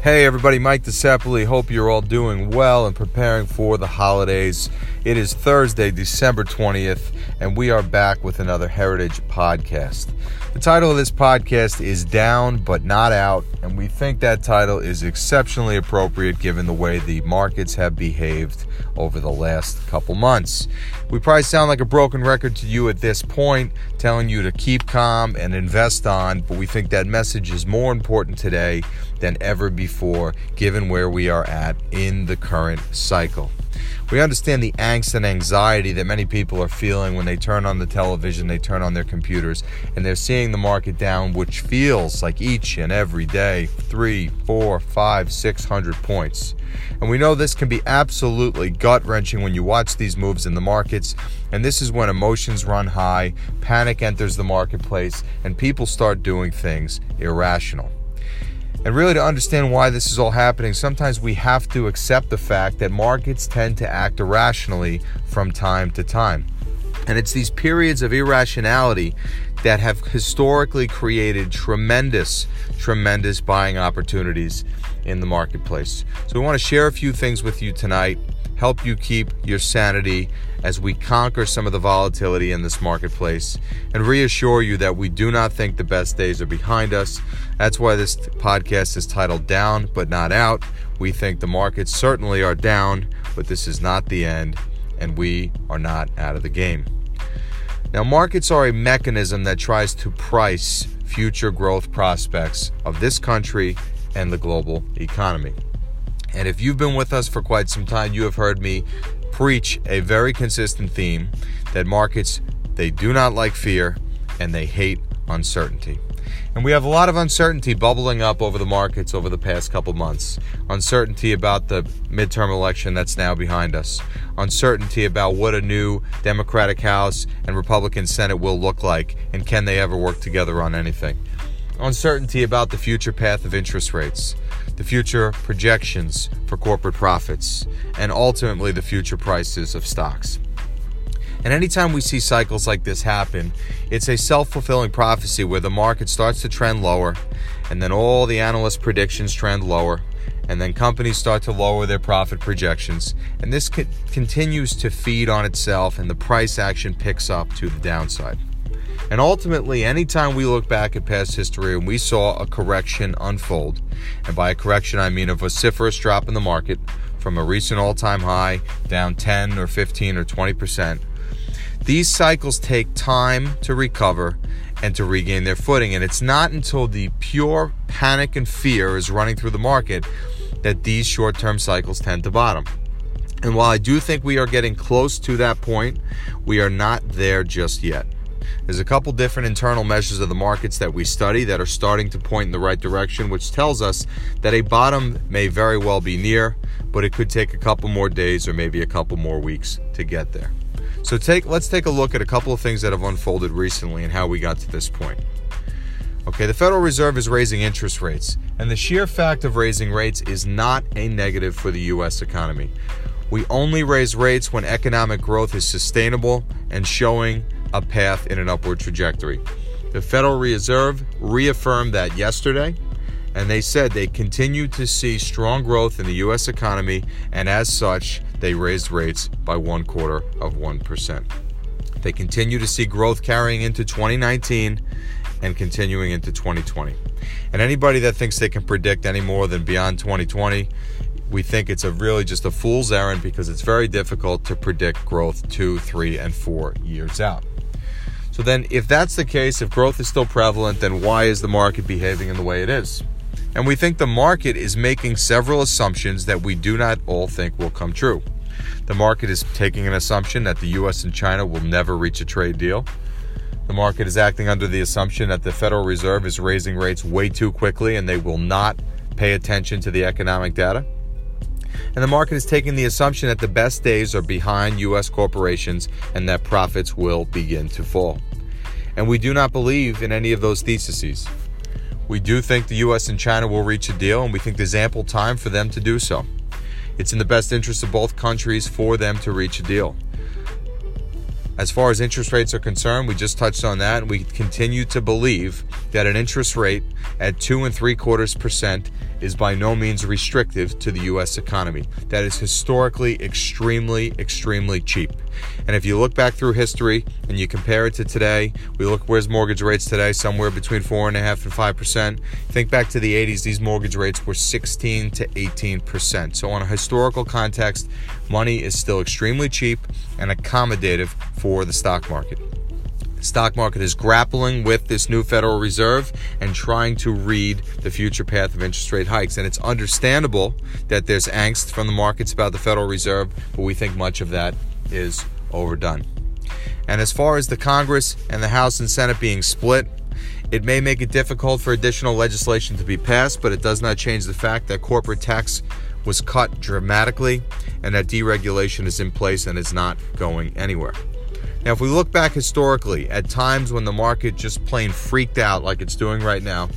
Hey everybody, Mike DeSepoli. Hope you're all doing well and preparing for the holidays. It is Thursday, December 20th, and we are back with another Heritage podcast. The title of this podcast is Down But Not Out, and we think that title is exceptionally appropriate given the way the markets have behaved over the last couple months. We probably sound like a broken record to you at this point, telling you to keep calm and invest on, but we think that message is more important today than ever before, given where we are at in the current cycle. We understand the angst and anxiety that many people are feeling when they turn on the television, they turn on their computers, and they're seeing the market down, which feels like each and every day three, four, five, six hundred points. And we know this can be absolutely gut wrenching when you watch these moves in the markets. And this is when emotions run high, panic enters the marketplace, and people start doing things irrational. And really, to understand why this is all happening, sometimes we have to accept the fact that markets tend to act irrationally from time to time. And it's these periods of irrationality that have historically created tremendous, tremendous buying opportunities in the marketplace. So, we want to share a few things with you tonight, help you keep your sanity as we conquer some of the volatility in this marketplace and reassure you that we do not think the best days are behind us. That's why this podcast is titled Down But Not Out. We think the markets certainly are down, but this is not the end, and we are not out of the game. Now, markets are a mechanism that tries to price future growth prospects of this country and the global economy. And if you've been with us for quite some time, you have heard me preach a very consistent theme that markets they do not like fear and they hate uncertainty. And we have a lot of uncertainty bubbling up over the markets over the past couple months. Uncertainty about the midterm election that's now behind us. Uncertainty about what a new Democratic House and Republican Senate will look like and can they ever work together on anything. Uncertainty about the future path of interest rates the future projections for corporate profits, and ultimately the future prices of stocks. And anytime we see cycles like this happen, it's a self fulfilling prophecy where the market starts to trend lower, and then all the analyst predictions trend lower, and then companies start to lower their profit projections. And this co- continues to feed on itself, and the price action picks up to the downside. And ultimately, anytime we look back at past history and we saw a correction unfold, and by a correction I mean a vociferous drop in the market from a recent all time high down 10 or 15 or 20%, these cycles take time to recover and to regain their footing. And it's not until the pure panic and fear is running through the market that these short term cycles tend to bottom. And while I do think we are getting close to that point, we are not there just yet. There's a couple different internal measures of the markets that we study that are starting to point in the right direction, which tells us that a bottom may very well be near, but it could take a couple more days or maybe a couple more weeks to get there. So take let's take a look at a couple of things that have unfolded recently and how we got to this point. Okay, the Federal Reserve is raising interest rates, and the sheer fact of raising rates is not a negative for the US economy. We only raise rates when economic growth is sustainable and showing a path in an upward trajectory. The Federal Reserve reaffirmed that yesterday, and they said they continue to see strong growth in the U.S. economy, and as such, they raised rates by one quarter of 1%. They continue to see growth carrying into 2019 and continuing into 2020. And anybody that thinks they can predict any more than beyond 2020 we think it's a really just a fool's errand because it's very difficult to predict growth two, three, and four years out. So then, if that's the case, if growth is still prevalent, then why is the market behaving in the way it is? And we think the market is making several assumptions that we do not all think will come true. The market is taking an assumption that the US and China will never reach a trade deal. The market is acting under the assumption that the Federal Reserve is raising rates way too quickly and they will not pay attention to the economic data. And the market is taking the assumption that the best days are behind U.S. corporations and that profits will begin to fall. And we do not believe in any of those theses. We do think the US and China will reach a deal, and we think there's ample time for them to do so. It's in the best interest of both countries for them to reach a deal. As far as interest rates are concerned, we just touched on that, we continue to believe that an interest rate at two and three quarters percent is by no means restrictive to the US economy. That is historically extremely, extremely cheap. And if you look back through history and you compare it to today, we look where's mortgage rates today, somewhere between four and a half and five percent. Think back to the 80s, these mortgage rates were 16 to 18 percent. So, on a historical context, money is still extremely cheap and accommodative for the stock market stock market is grappling with this new Federal Reserve and trying to read the future path of interest rate hikes. And it's understandable that there's angst from the markets about the Federal Reserve, but we think much of that is overdone. And as far as the Congress and the House and Senate being split, it may make it difficult for additional legislation to be passed, but it does not change the fact that corporate tax was cut dramatically and that deregulation is in place and is not going anywhere. Now, if we look back historically at times when the market just plain freaked out like it's doing right now,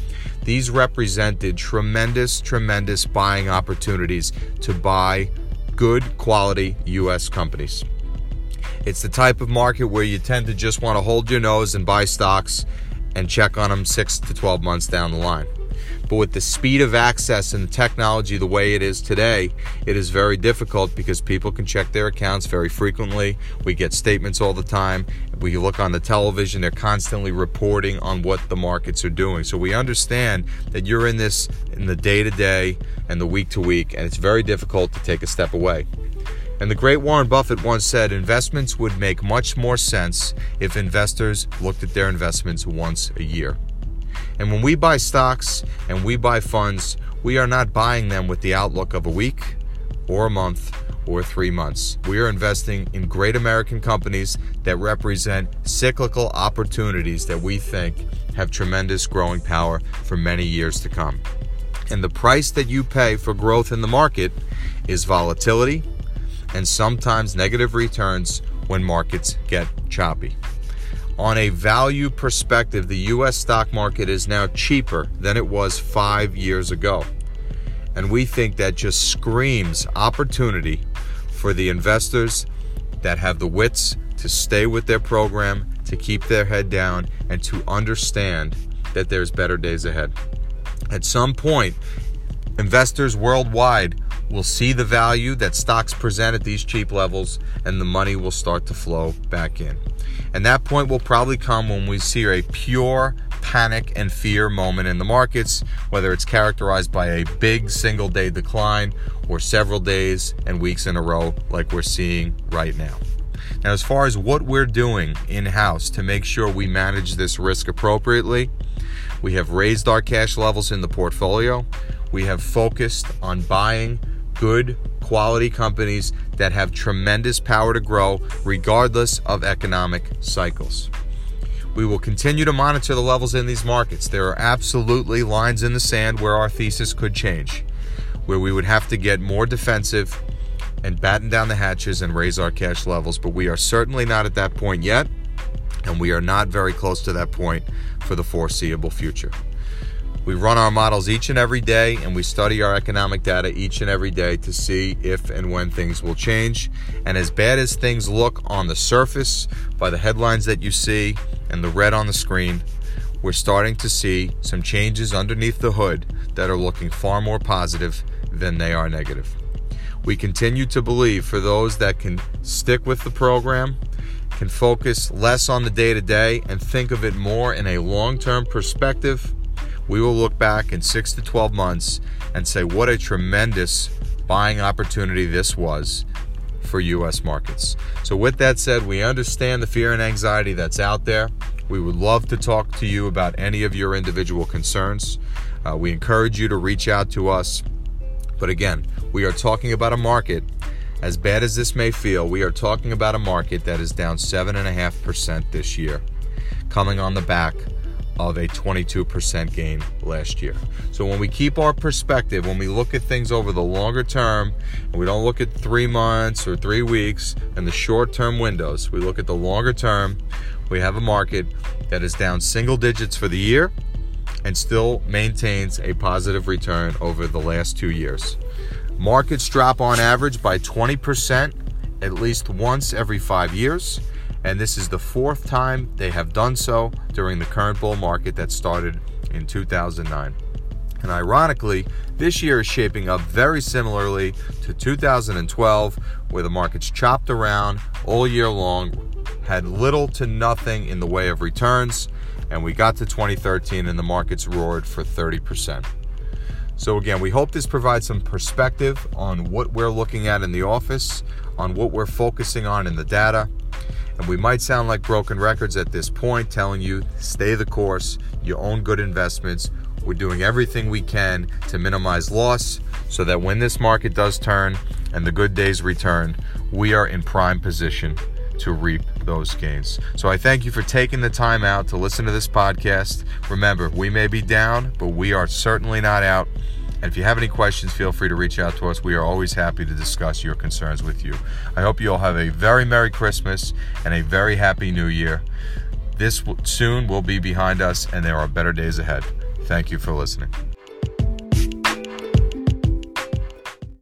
these represented tremendous, tremendous buying opportunities to buy good quality U.S. companies. It's the type of market where you tend to just want to hold your nose and buy stocks and check on them six to 12 months down the line. But with the speed of access and the technology the way it is today, it is very difficult because people can check their accounts very frequently. We get statements all the time. We look on the television, they're constantly reporting on what the markets are doing. So we understand that you're in this in the day to day and the week to week, and it's very difficult to take a step away. And the great Warren Buffett once said investments would make much more sense if investors looked at their investments once a year. And when we buy stocks and we buy funds, we are not buying them with the outlook of a week or a month or three months. We are investing in great American companies that represent cyclical opportunities that we think have tremendous growing power for many years to come. And the price that you pay for growth in the market is volatility and sometimes negative returns when markets get choppy. On a value perspective, the US stock market is now cheaper than it was five years ago. And we think that just screams opportunity for the investors that have the wits to stay with their program, to keep their head down, and to understand that there's better days ahead. At some point, investors worldwide will see the value that stocks present at these cheap levels and the money will start to flow back in. And that point will probably come when we see a pure panic and fear moment in the markets, whether it's characterized by a big single day decline or several days and weeks in a row like we're seeing right now. Now, as far as what we're doing in house to make sure we manage this risk appropriately, we have raised our cash levels in the portfolio. We have focused on buying good quality companies that have tremendous power to grow regardless of economic cycles. We will continue to monitor the levels in these markets. There are absolutely lines in the sand where our thesis could change, where we would have to get more defensive and batten down the hatches and raise our cash levels, but we are certainly not at that point yet, and we are not very close to that point for the foreseeable future. We run our models each and every day, and we study our economic data each and every day to see if and when things will change. And as bad as things look on the surface by the headlines that you see and the red on the screen, we're starting to see some changes underneath the hood that are looking far more positive than they are negative. We continue to believe for those that can stick with the program, can focus less on the day to day, and think of it more in a long term perspective we will look back in six to 12 months and say what a tremendous buying opportunity this was for U.S. markets. So, with that said, we understand the fear and anxiety that's out there. We would love to talk to you about any of your individual concerns. Uh, we encourage you to reach out to us. But again, we are talking about a market, as bad as this may feel, we are talking about a market that is down 7.5% this year, coming on the back of a 22% gain last year. So when we keep our perspective, when we look at things over the longer term, and we don't look at three months or three weeks and the short term windows, we look at the longer term, we have a market that is down single digits for the year and still maintains a positive return over the last two years. Markets drop on average by 20% at least once every five years and this is the fourth time they have done so during the current bull market that started in 2009. And ironically, this year is shaping up very similarly to 2012, where the markets chopped around all year long, had little to nothing in the way of returns, and we got to 2013 and the markets roared for 30%. So, again, we hope this provides some perspective on what we're looking at in the office, on what we're focusing on in the data. And we might sound like broken records at this point, telling you stay the course, you own good investments. We're doing everything we can to minimize loss so that when this market does turn and the good days return, we are in prime position to reap those gains. So I thank you for taking the time out to listen to this podcast. Remember, we may be down, but we are certainly not out. And if you have any questions, feel free to reach out to us. We are always happy to discuss your concerns with you. I hope you all have a very Merry Christmas and a very Happy New Year. This soon will be behind us, and there are better days ahead. Thank you for listening.